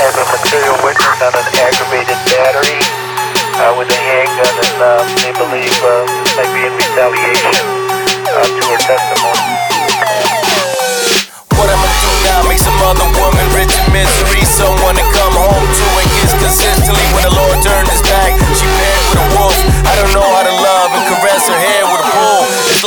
as a material witness on an aggravated battery uh, with a handgun, and um, they believe uh, this might be in retaliation uh, to her testimony. What I'ma do now? Make some other woman rich in misery. Someone to come home to and kiss consistently when the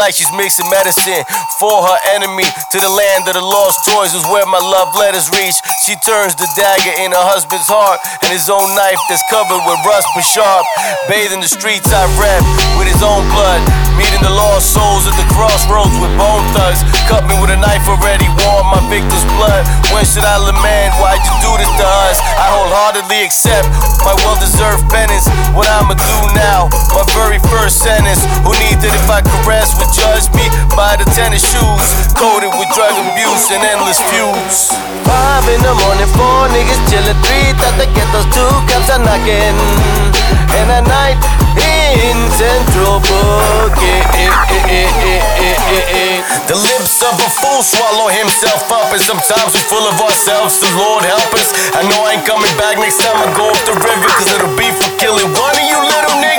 like she's mixing medicine for her enemy. To the land of the lost toys is where my love letters reach. She turns the dagger in her husband's heart and his own knife that's covered with rust but sharp. Bathing the streets I rap with his own blood. Meeting the lost souls at the crossroads with bone thugs. Cut me with a knife already, should I lament? Why'd you do this to us? I wholeheartedly accept my well deserved penance. What I'ma do now? My very first sentence. Who needs it if I caress would judge me by the tennis shoes? Coated with drug abuse and endless feuds. Five in the morning, four niggas chillin', three thought they get those two cops are knocking. And a night in Central Booking. Of a fool swallow himself up, and sometimes we're full of ourselves. The Lord help us. I know I ain't coming back next time I go up the river, cause it'll be for killing one of you little niggas.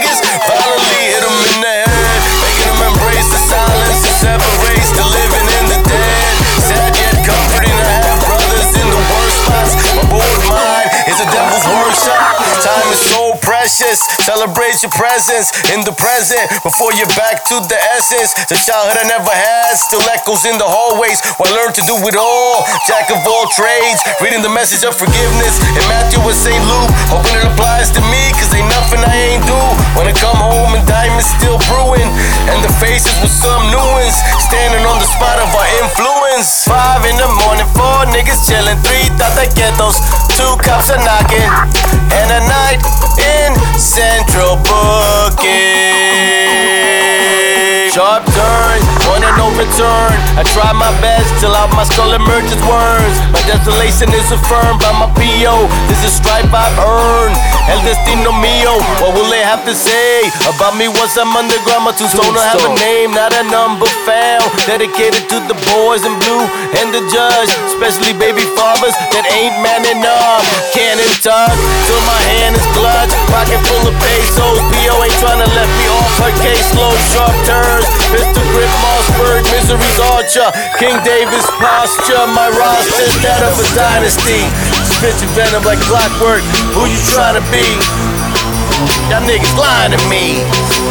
Precious. Celebrate your presence in the present before you're back to the essence. The childhood I never had still echoes in the hallways. While I learn to do it all. Jack of all trades, reading the message of forgiveness in Matthew and St. Luke. Hoping it applies to me, cause ain't nothing I ain't do. When I come home and diamonds still brewing. And the faces with some new ones. Standing on the spot of our influence. Five in the morning, four niggas chilling. Three thought they get those. Two cops are knocking. And a night Central Booking. Sharp turn, one and no return. I try my best till out my skull emerges worms. My desolation is affirmed by my PO. This is stripe I've earned. El destino mío. What will they have to say about me once I'm underground? My tombstone will have a name, not a number found. Dedicated to the boys in blue and the judge, especially baby fathers that ain't man enough. Cannon tuck till my hand is clutched. Misery's. King Davis posture. My roster's that of a dynasty. Spitting venom like clockwork. Who you tryna be? Y'all niggas lying to me.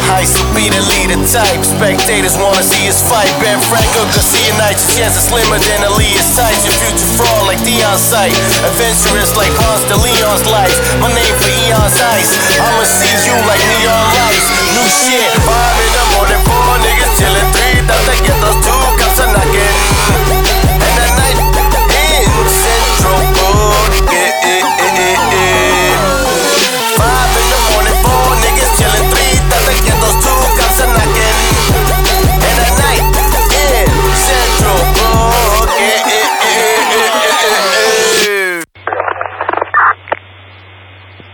Hyst will be the leader type. Spectators wanna see us fight. Ben Franco, Garcia Knight. Your chance is slimmer than Elias Tights. Your future fraud like Dion Sight. Adventurous like Ponce de Leon's life. My name for Eon's ice. I'ma see you like neon lights. New shit,